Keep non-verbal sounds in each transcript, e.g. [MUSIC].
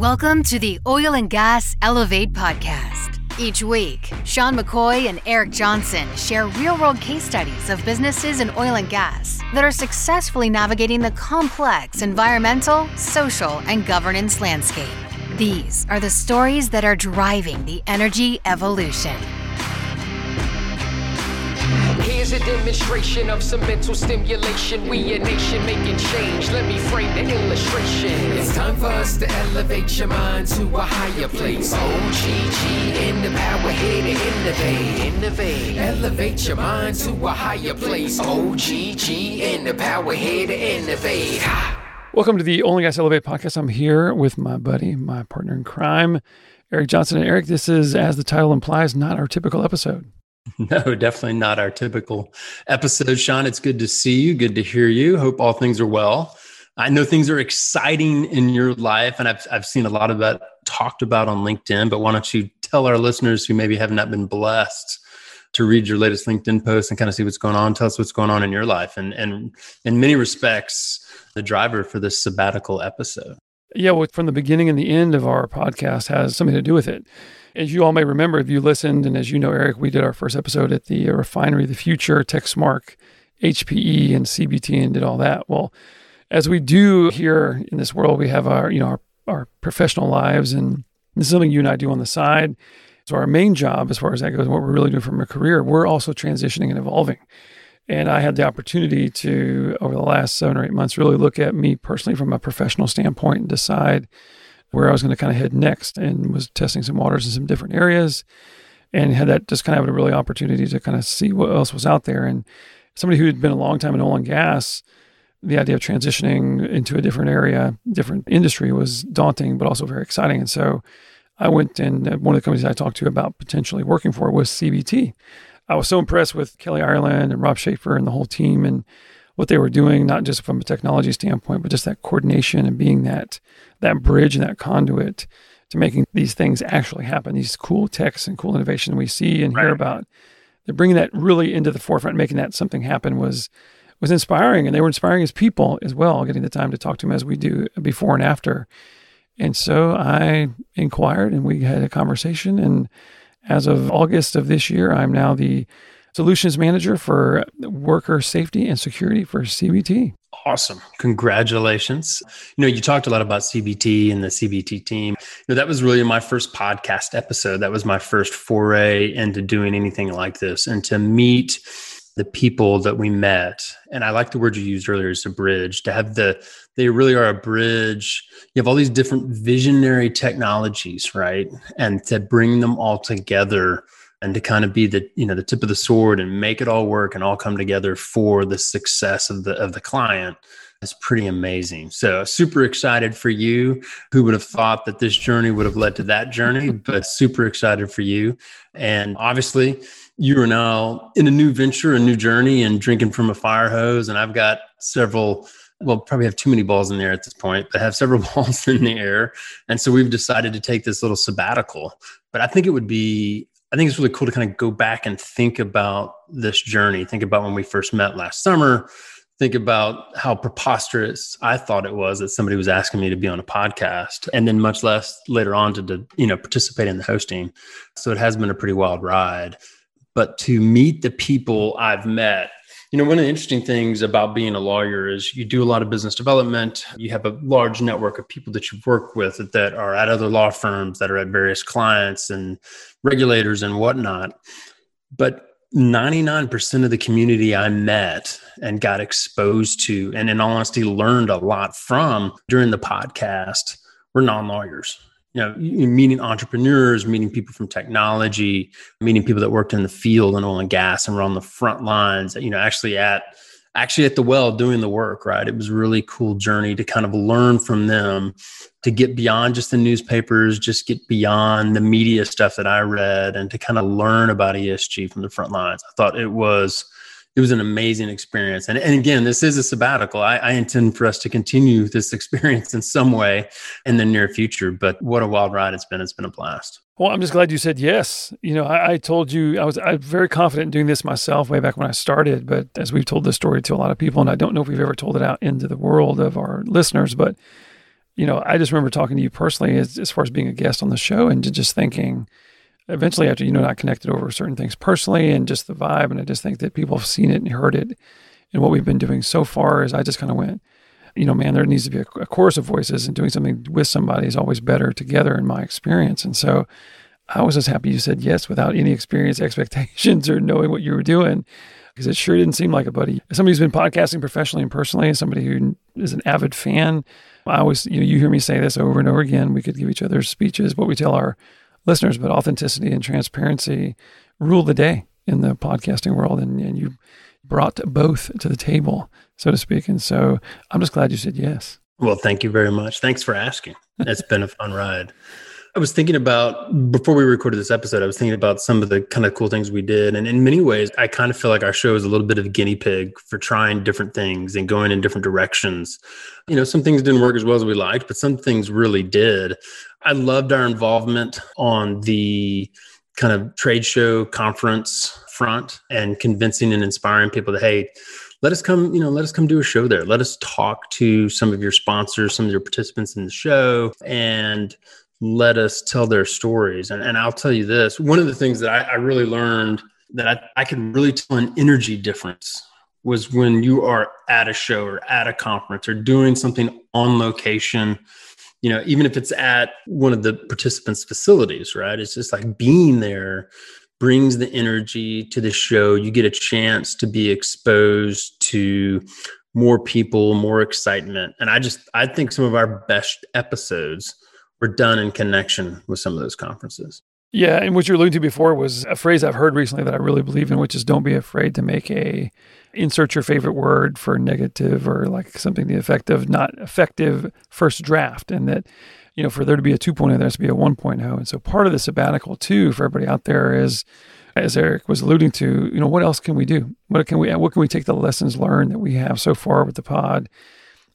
Welcome to the Oil and Gas Elevate podcast. Each week, Sean McCoy and Eric Johnson share real world case studies of businesses in oil and gas that are successfully navigating the complex environmental, social, and governance landscape. These are the stories that are driving the energy evolution. Here's a demonstration of some mental stimulation. We a nation making change. Let me frame the illustration. It's time for us to elevate your mind to a higher place. Oh, OGG in the power here to innovate. Innovate. Elevate your mind to a higher place. Oh, OGG in the power here to innovate. Welcome to the Oil and Gas Elevate podcast. I'm here with my buddy, my partner in crime, Eric Johnson. And Eric, this is, as the title implies, not our typical episode. [LAUGHS] No, definitely not our typical episode. Sean, it's good to see you. Good to hear you. Hope all things are well. I know things are exciting in your life, and I've, I've seen a lot of that talked about on LinkedIn. But why don't you tell our listeners who maybe have not been blessed to read your latest LinkedIn post and kind of see what's going on? Tell us what's going on in your life, and, and in many respects, the driver for this sabbatical episode. Yeah, well, from the beginning and the end of our podcast has something to do with it. As you all may remember, if you listened, and as you know, Eric, we did our first episode at the uh, Refinery of the Future, Texmark, HPE, and CBT, and did all that. Well, as we do here in this world, we have our, you know, our, our professional lives, and this is something you and I do on the side. So our main job, as far as that goes, what we're really doing from a career, we're also transitioning and evolving. And I had the opportunity to, over the last seven or eight months, really look at me personally from a professional standpoint and decide where I was going to kind of head next and was testing some waters in some different areas and had that just kind of a really opportunity to kind of see what else was out there. And somebody who had been a long time in oil and gas, the idea of transitioning into a different area, different industry was daunting, but also very exciting. And so I went and uh, one of the companies I talked to about potentially working for was CBT. I was so impressed with Kelly Ireland and Rob Schaefer and the whole team and what they were doing, not just from a technology standpoint, but just that coordination and being that that bridge and that conduit to making these things actually happen. These cool techs and cool innovation we see and right. hear about. They're bringing that really into the forefront, making that something happen was was inspiring, and they were inspiring as people as well. Getting the time to talk to them as we do before and after, and so I inquired, and we had a conversation. And as of August of this year, I'm now the solutions manager for worker safety and security for CBT. Awesome. Congratulations. You know, you talked a lot about CBT and the CBT team. You know, that was really my first podcast episode. That was my first foray into doing anything like this and to meet the people that we met. And I like the word you used earlier is a bridge to have the, they really are a bridge. You have all these different visionary technologies, right? And to bring them all together and to kind of be the you know the tip of the sword and make it all work and all come together for the success of the of the client is pretty amazing. So super excited for you. Who would have thought that this journey would have led to that journey? But super excited for you. And obviously, you are now in a new venture, a new journey, and drinking from a fire hose. And I've got several well, probably have too many balls in the air at this point, but have several [LAUGHS] balls in the air. And so we've decided to take this little sabbatical. But I think it would be I think it's really cool to kind of go back and think about this journey. Think about when we first met last summer. Think about how preposterous I thought it was that somebody was asking me to be on a podcast, and then much less later on to, to you know participate in the hosting. So it has been a pretty wild ride. But to meet the people I've met you know, one of the interesting things about being a lawyer is you do a lot of business development. You have a large network of people that you've worked with that are at other law firms, that are at various clients and regulators and whatnot. But 99% of the community I met and got exposed to, and in all honesty, learned a lot from during the podcast were non lawyers you know, meeting entrepreneurs, meeting people from technology, meeting people that worked in the field and oil and gas and were on the front lines, you know, actually at actually at the well doing the work, right? It was a really cool journey to kind of learn from them, to get beyond just the newspapers, just get beyond the media stuff that I read and to kind of learn about ESG from the front lines. I thought it was it was an amazing experience. And, and again, this is a sabbatical. I, I, intend for us to continue this [LAUGHS] experience in some way in the near future. But what a wild ride it's been. It's been a blast. Well, I'm just glad you said yes. You know, I, I told you I was I was very confident in doing this myself way back when I started. But as we've told this story to a lot of people, and I don't know if we've ever told it out into the world of our listeners, but you know, I just remember talking to you personally as, as far as being a guest on the show and just thinking, eventually after you know I connected over certain things personally and just the vibe, and I just think that people have seen it and heard it. And what we've been doing so far is I just kind of went, you know, man, there needs to be a, a chorus of voices, and doing something with somebody is always better together in my experience. And so I was just happy you said yes without any experience, [LAUGHS] expectations, or knowing what you were doing, because it sure didn't seem like a buddy. Somebody who's been podcasting professionally and personally, and somebody who is an avid fan. I always, you know, you hear me say this over and over again. We could give each other speeches, what we tell our listeners, but authenticity and transparency rule the day in the podcasting world. And, and you brought both to the table, so to speak. And so I'm just glad you said yes. Well, thank you very much. Thanks for asking. It's been a fun ride. [LAUGHS] I was thinking about before we recorded this episode, I was thinking about some of the kind of cool things we did. And in many ways, I kind of feel like our show is a little bit of a guinea pig for trying different things and going in different directions. You know, some things didn't work as well as we liked, but some things really did. I loved our involvement on the kind of trade show conference front and convincing and inspiring people that, hey, let us come, you know, let us come do a show there. Let us talk to some of your sponsors, some of your participants in the show, and let us tell their stories. And, and I'll tell you this one of the things that I, I really learned that I, I can really tell an energy difference was when you are at a show or at a conference or doing something on location you know even if it's at one of the participants facilities right? It's just like being there brings the energy to the show. You get a chance to be exposed to more people more excitement. And i just i think some of our best episodes were done in connection with some of those conferences. Yeah, and what you were alluding to before was a phrase I've heard recently that I really believe in, which is don't be afraid to make a insert your favorite word for negative or like something the effect of not effective first draft. And that, you know, for there to be a 2.0, there has to be a 1.0. And so part of the sabbatical too for everybody out there is as Eric was alluding to, you know, what else can we do? What can we what can we take the lessons learned that we have so far with the pod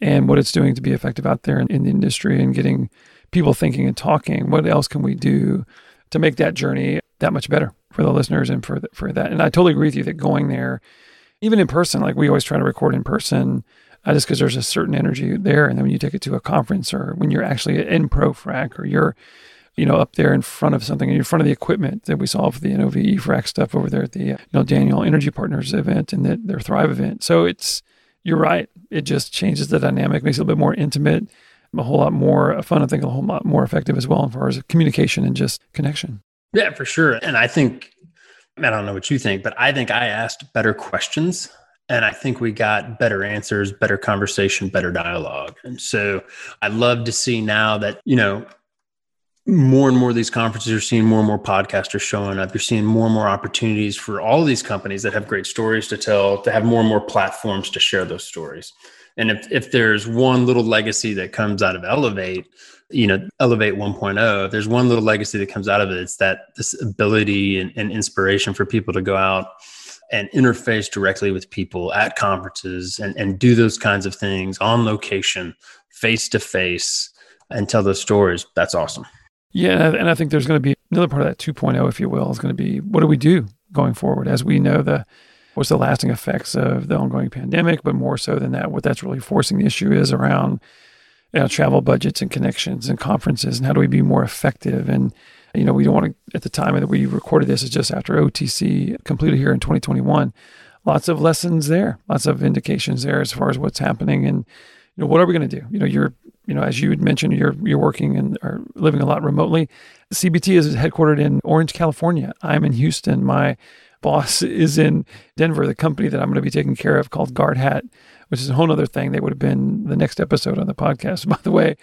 and what it's doing to be effective out there in, in the industry and getting people thinking and talking. What else can we do to make that journey that much better for the listeners and for the, for that? And I totally agree with you that going there, even in person, like we always try to record in person, uh, just because there's a certain energy there. And then when you take it to a conference or when you're actually in ProFrac or you're, you know, up there in front of something, in front of the equipment that we saw for the NOV frac stuff over there at the, uh, you know, Daniel Energy Partners event and the, their Thrive event. So it's, you're right. It just changes the dynamic, makes it a little bit more intimate a whole lot more fun. I think a whole lot more effective as well as far as communication and just connection. Yeah, for sure. And I think, I don't know what you think, but I think I asked better questions and I think we got better answers, better conversation, better dialogue. And so I love to see now that, you know, more and more of these conferences are seeing more and more podcasters showing up. You're seeing more and more opportunities for all of these companies that have great stories to tell to have more and more platforms to share those stories. And if, if there's one little legacy that comes out of Elevate, you know, Elevate 1.0, if there's one little legacy that comes out of it, it's that this ability and, and inspiration for people to go out and interface directly with people at conferences and, and do those kinds of things on location, face to face, and tell those stories. That's awesome. Yeah. And I think there's going to be another part of that 2.0, if you will, is going to be what do we do going forward? As we know, the what's the lasting effects of the ongoing pandemic, but more so than that, what that's really forcing the issue is around you know, travel budgets and connections and conferences, and how do we be more effective? And you know, we don't want to. At the time that we recorded this, is just after OTC completed here in 2021. Lots of lessons there, lots of indications there as far as what's happening, and you know, what are we going to do? You know, you're you know, as you had mentioned, you're you're working and are living a lot remotely. CBT is headquartered in Orange, California. I'm in Houston. My boss is in Denver, the company that I'm going to be taking care of called Guardhat, which is a whole other thing. They would have been the next episode on the podcast. [LAUGHS] By the way,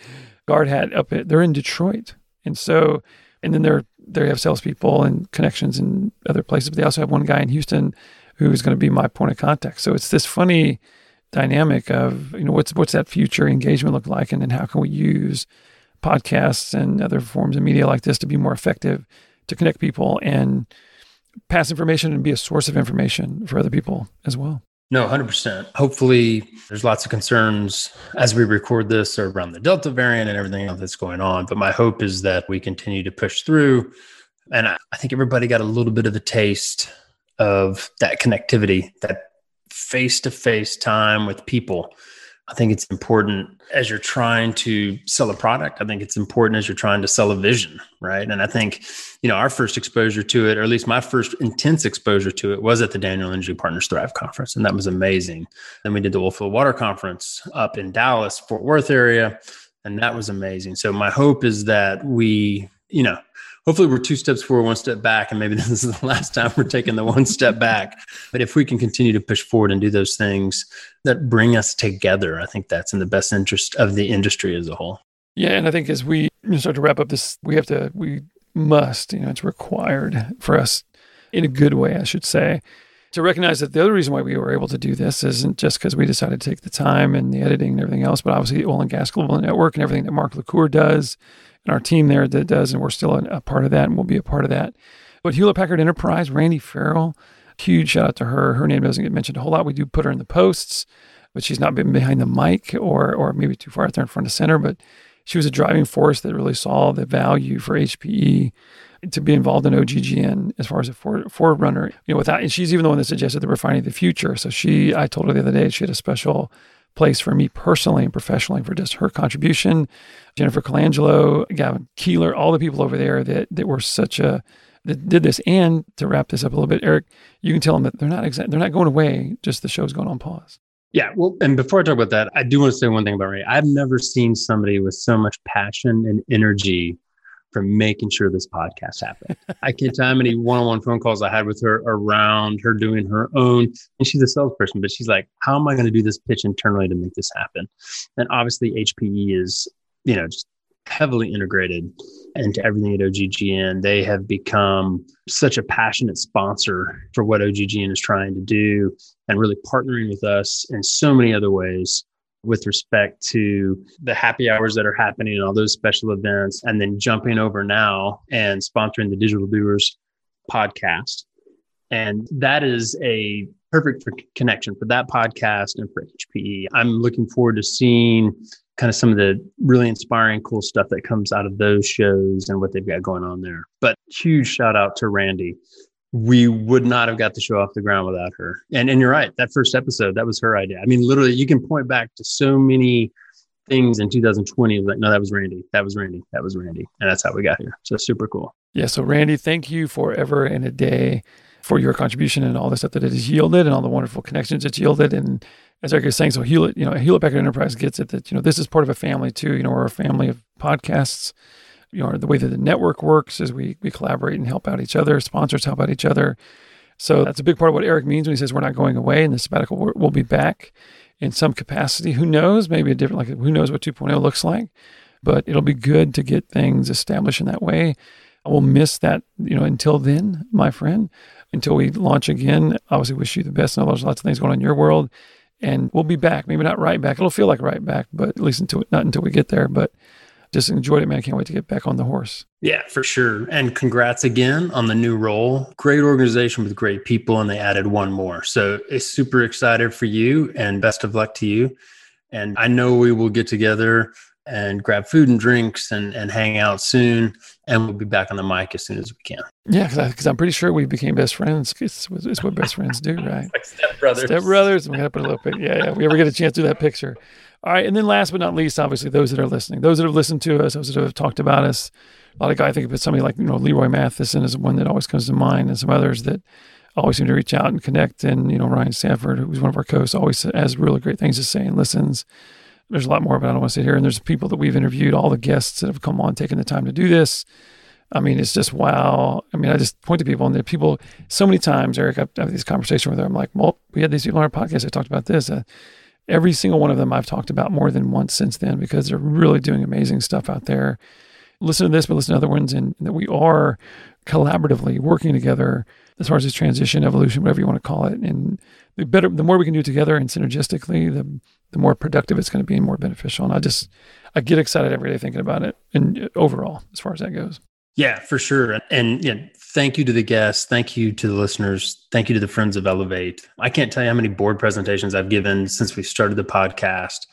Guardhat up at, they're in Detroit. And so, and then they're, they have salespeople and connections in other places. But they also have one guy in Houston who's going to be my point of contact. So it's this funny dynamic of, you know, what's, what's that future engagement look like? And then how can we use podcasts and other forms of media like this to be more effective to connect people and pass information and be a source of information for other people as well. No, 100%. Hopefully, there's lots of concerns as we record this around the Delta variant and everything else that's going on. But my hope is that we continue to push through. And I, I think everybody got a little bit of a taste of that connectivity, that face to face time with people I think it's important as you're trying to sell a product. I think it's important as you're trying to sell a vision, right? And I think, you know, our first exposure to it, or at least my first intense exposure to it, was at the Daniel Energy Partners Thrive conference, and that was amazing. Then we did the Oilfield Water conference up in Dallas, Fort Worth area, and that was amazing. So my hope is that we, you know, hopefully we're two steps forward, one step back, and maybe [LAUGHS] this is the last time we're taking the one step back. But if we can continue to push forward and do those things that bring us together, I think that's in the best interest of the industry as a whole. Yeah, and I think as we start to wrap up this, we have to, we must, you know, it's required for us in a good way, I should say, to recognize that the other reason why we were able to do this isn't just because we decided to take the time and the editing and everything else, but obviously the Oil and Gas Global Network and everything that Mark LaCour does and our team there that does, and we're still a part of that and we'll be a part of that. But Hewlett Packard Enterprise, Randy Farrell, huge shout out to her. Her name doesn't get mentioned a whole lot. We do put her in the posts, but she's not been behind the mic or or maybe too far out there in front of center. But she was a driving force that really saw the value for HPE to be involved in OGGN as far as a forerunner. You know, without and she's even the one that suggested the refining of the future. So she, I told her the other day, she had a special place for me personally and professionally for just her contribution. Jennifer Colangelo, Gavin Keeler, all the people over there that that were such a that did this. And to wrap this up a little bit, Eric, you can tell them that they're not exact, they're not going away. Just the show's going on pause. Yeah, well, and before I talk about that, I do want to say one thing about Ray. I've never seen somebody with so much passion and energy for making sure this podcast happened. I can't tell how many one-on-one phone calls I had with her around her doing her own, and she's a salesperson, but she's like, "How am I going to do this pitch internally to make this happen?" And obviously, HPE is, you know, just heavily integrated into everything at OGGN. They have become such a passionate sponsor for what OGGN is trying to do and really partnering with us in so many other ways with respect to the happy hours that are happening and all those special events, and then jumping over now and sponsoring the Digital Doers podcast. And that is a perfect for connection for that podcast and for HPE. I'm looking forward to seeing kind of some of the really inspiring, cool stuff that comes out of those shows and what they've got going on there. But huge shout out to Randy we would not have got the show off the ground without her. And and you're right, that first episode, that was her idea. I mean, literally, you can point back to so many things in 2020. Like, no, that was Randy. That was Randy. That was Randy. And that's how we got here. So super cool. Yeah. So Randy, thank you forever and a day for your contribution and all the stuff that it has yielded and all the wonderful connections it's yielded. And as Eric is saying, so Hewlett, you know, Hewlett Packard Enterprise gets it that, you know, this is part of a family too. You know, we're a family of podcasts you know, the way that the network works is we we collaborate and help out each other. Sponsors help out each other. So that's a big part of what Eric means when he says we're not going away and the sabbatical will we'll be back in some capacity. Who knows? Maybe a different, like who knows what 2.0 looks like, but it'll be good to get things established in that way. I will miss that, you know, until then, my friend, until we launch again. Obviously, wish you the best. I know there's lots of things going on in your world, and we'll be back. Maybe not right back. It'll feel like right back, but at least until not until we get there. But just enjoyed it, man. I can't wait to get back on the horse. Yeah, for sure. And congrats again on the new role. Great organization with great people, and they added one more. So it's super excited for you and best of luck to you. And I know we will get together and grab food and drinks and, and hang out soon. And we'll be back on the mic as soon as we can. Yeah, because I'm pretty sure we became best friends. It's, it's what best friends do, right? [LAUGHS] like step brothers. Step brothers. We got to put a little bit. Yeah, yeah. If we ever get a chance to do that picture. All right. And then last but not least, obviously, those that are listening, those that have listened to us, those that have talked about us. A lot of guys, I think of somebody like, you know, Leroy Matheson is one that always comes to mind, and some others that always seem to reach out and connect. And, you know, Ryan Sanford, who's one of our co-hosts, always has really great things to say and listens. There's a lot more, but I don't want to sit here. And there's people that we've interviewed, all the guests that have come on, taking the time to do this. I mean, it's just wow. I mean, I just point to people, and the people so many times, Eric, I've these conversations with them. I'm like, well, we had these people on our podcast. I talked about this. Uh, every single one of them I've talked about more than once since then because they're really doing amazing stuff out there. Listen to this, but listen to other ones, and that we are collaboratively working together as far as this transition, evolution, whatever you want to call it. And the better, the more we can do together and synergistically, the the more productive it's going to be and more beneficial. And I just I get excited every day thinking about it, and uh, overall, as far as that goes. Yeah, for sure. And yeah, thank you to the guests. Thank you to the listeners. Thank you to the friends of Elevate. I can't tell you how many board presentations I've given since we started the podcast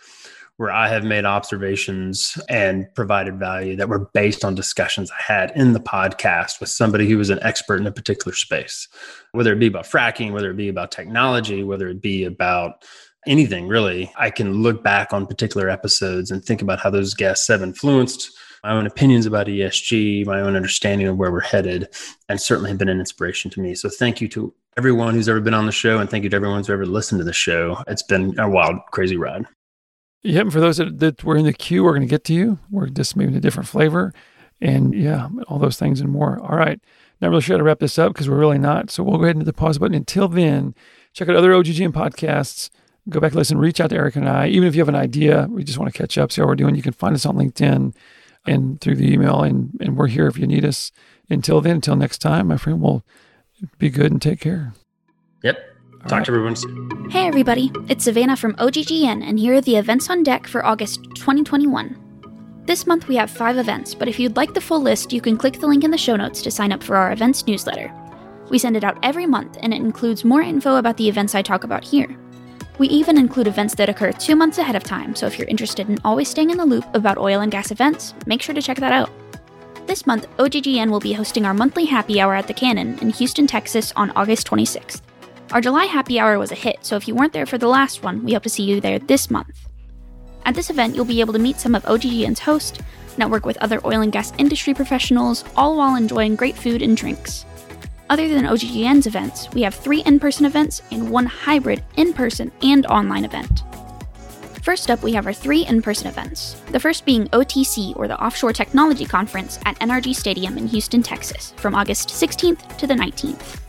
where I have made observations and provided value that were based on discussions I had in the podcast with somebody who was an expert in a particular space, whether it be about fracking, whether it be about technology, whether it be about anything really, I can look back on particular episodes and think about how those guests have influenced my own opinions about ESG, my own understanding of where we're headed, and certainly have been an inspiration to me. So thank you to everyone who's ever been on the show, and thank you to everyone who's ever listened to the show. It's been a wild, crazy ride. Yeah, and for those that, that were in the queue, we're going to get to you. We're just maybe in a different flavor. And yeah, all those things and more. All right. Not really sure how to wrap this up because we're really not. So we'll go ahead and hit the pause button. Until then, check out other OGGN podcasts. Go back, listen, reach out to Eric and I. Even if you have an idea, we just want to catch up, see how we're doing. You can find us on LinkedIn and through the email, and, and we're here if you need us. Until then, until next time, my friend, we'll be good and take care. Yep. All Talk right. to everyone soon. Hey, everybody. It's Savannah from OGGN, and here are the events on deck for August 2021. This month we have five events, but if you'd like the full list, you can click the link in the show notes to sign up for our events newsletter. We send it out every month, and it includes more info about the events I talk about here. We even include events that occur two months ahead of time, so if you're interested in always staying in the loop about oil and gas events, make sure to check that out. This month, OGGN will be hosting our monthly happy hour at the Cannon in Houston, Texas on August 26th. Our July happy hour was a hit, so if you weren't there for the last one, we hope to see you there this month. At this event, you'll be able to meet some of OGGN's hosts, network with other oil and gas industry professionals, all while enjoying great food and drinks. Other than OGGN's events, we have three in person events and one hybrid in person and online event. First up, we have our three in person events. The first being OTC, or the Offshore Technology Conference, at NRG Stadium in Houston, Texas, from August 16th to the 19th.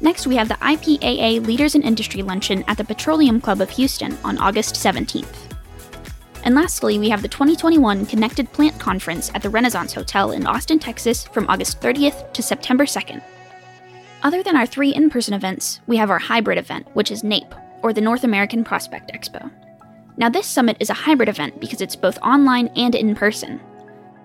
Next, we have the IPAA Leaders in Industry Luncheon at the Petroleum Club of Houston on August 17th. And lastly, we have the 2021 Connected Plant Conference at the Renaissance Hotel in Austin, Texas from August 30th to September 2nd. Other than our three in person events, we have our hybrid event, which is NAPE, or the North American Prospect Expo. Now, this summit is a hybrid event because it's both online and in person.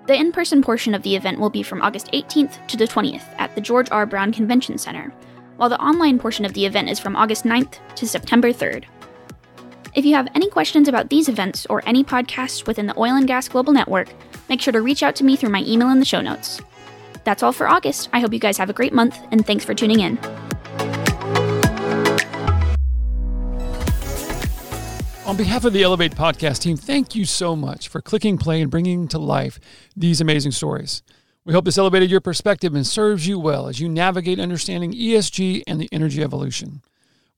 The in person portion of the event will be from August 18th to the 20th at the George R. Brown Convention Center, while the online portion of the event is from August 9th to September 3rd. If you have any questions about these events or any podcasts within the Oil and Gas Global Network, make sure to reach out to me through my email in the show notes. That's all for August. I hope you guys have a great month, and thanks for tuning in. On behalf of the Elevate podcast team, thank you so much for clicking play and bringing to life these amazing stories. We hope this elevated your perspective and serves you well as you navigate understanding ESG and the energy evolution.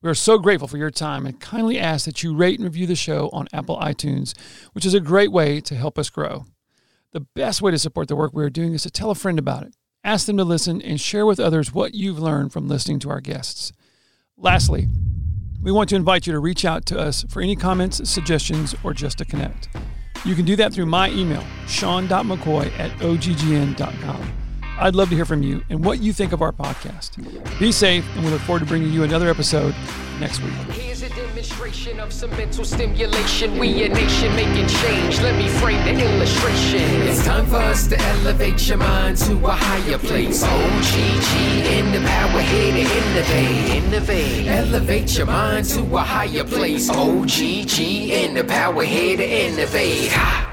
We are so grateful for your time and kindly ask that you rate and review the show on Apple iTunes, which is a great way to help us grow. The best way to support the work we are doing is to tell a friend about it, ask them to listen, and share with others what you've learned from listening to our guests. Lastly, we want to invite you to reach out to us for any comments, suggestions, or just to connect. You can do that through my email, sean.mccoy at oggn.com. I'd love to hear from you and what you think of our podcast. Be safe, and we look forward to bringing you another episode next week. A demonstration of some mental stimulation. We a nation making change. Let me frame the illustration. It's time for us to elevate your mind to a higher place. Oh, OGG in the power here to innovate. Innovate. Elevate your mind to a higher place. Oh, OGG in the power here to innovate. Ha.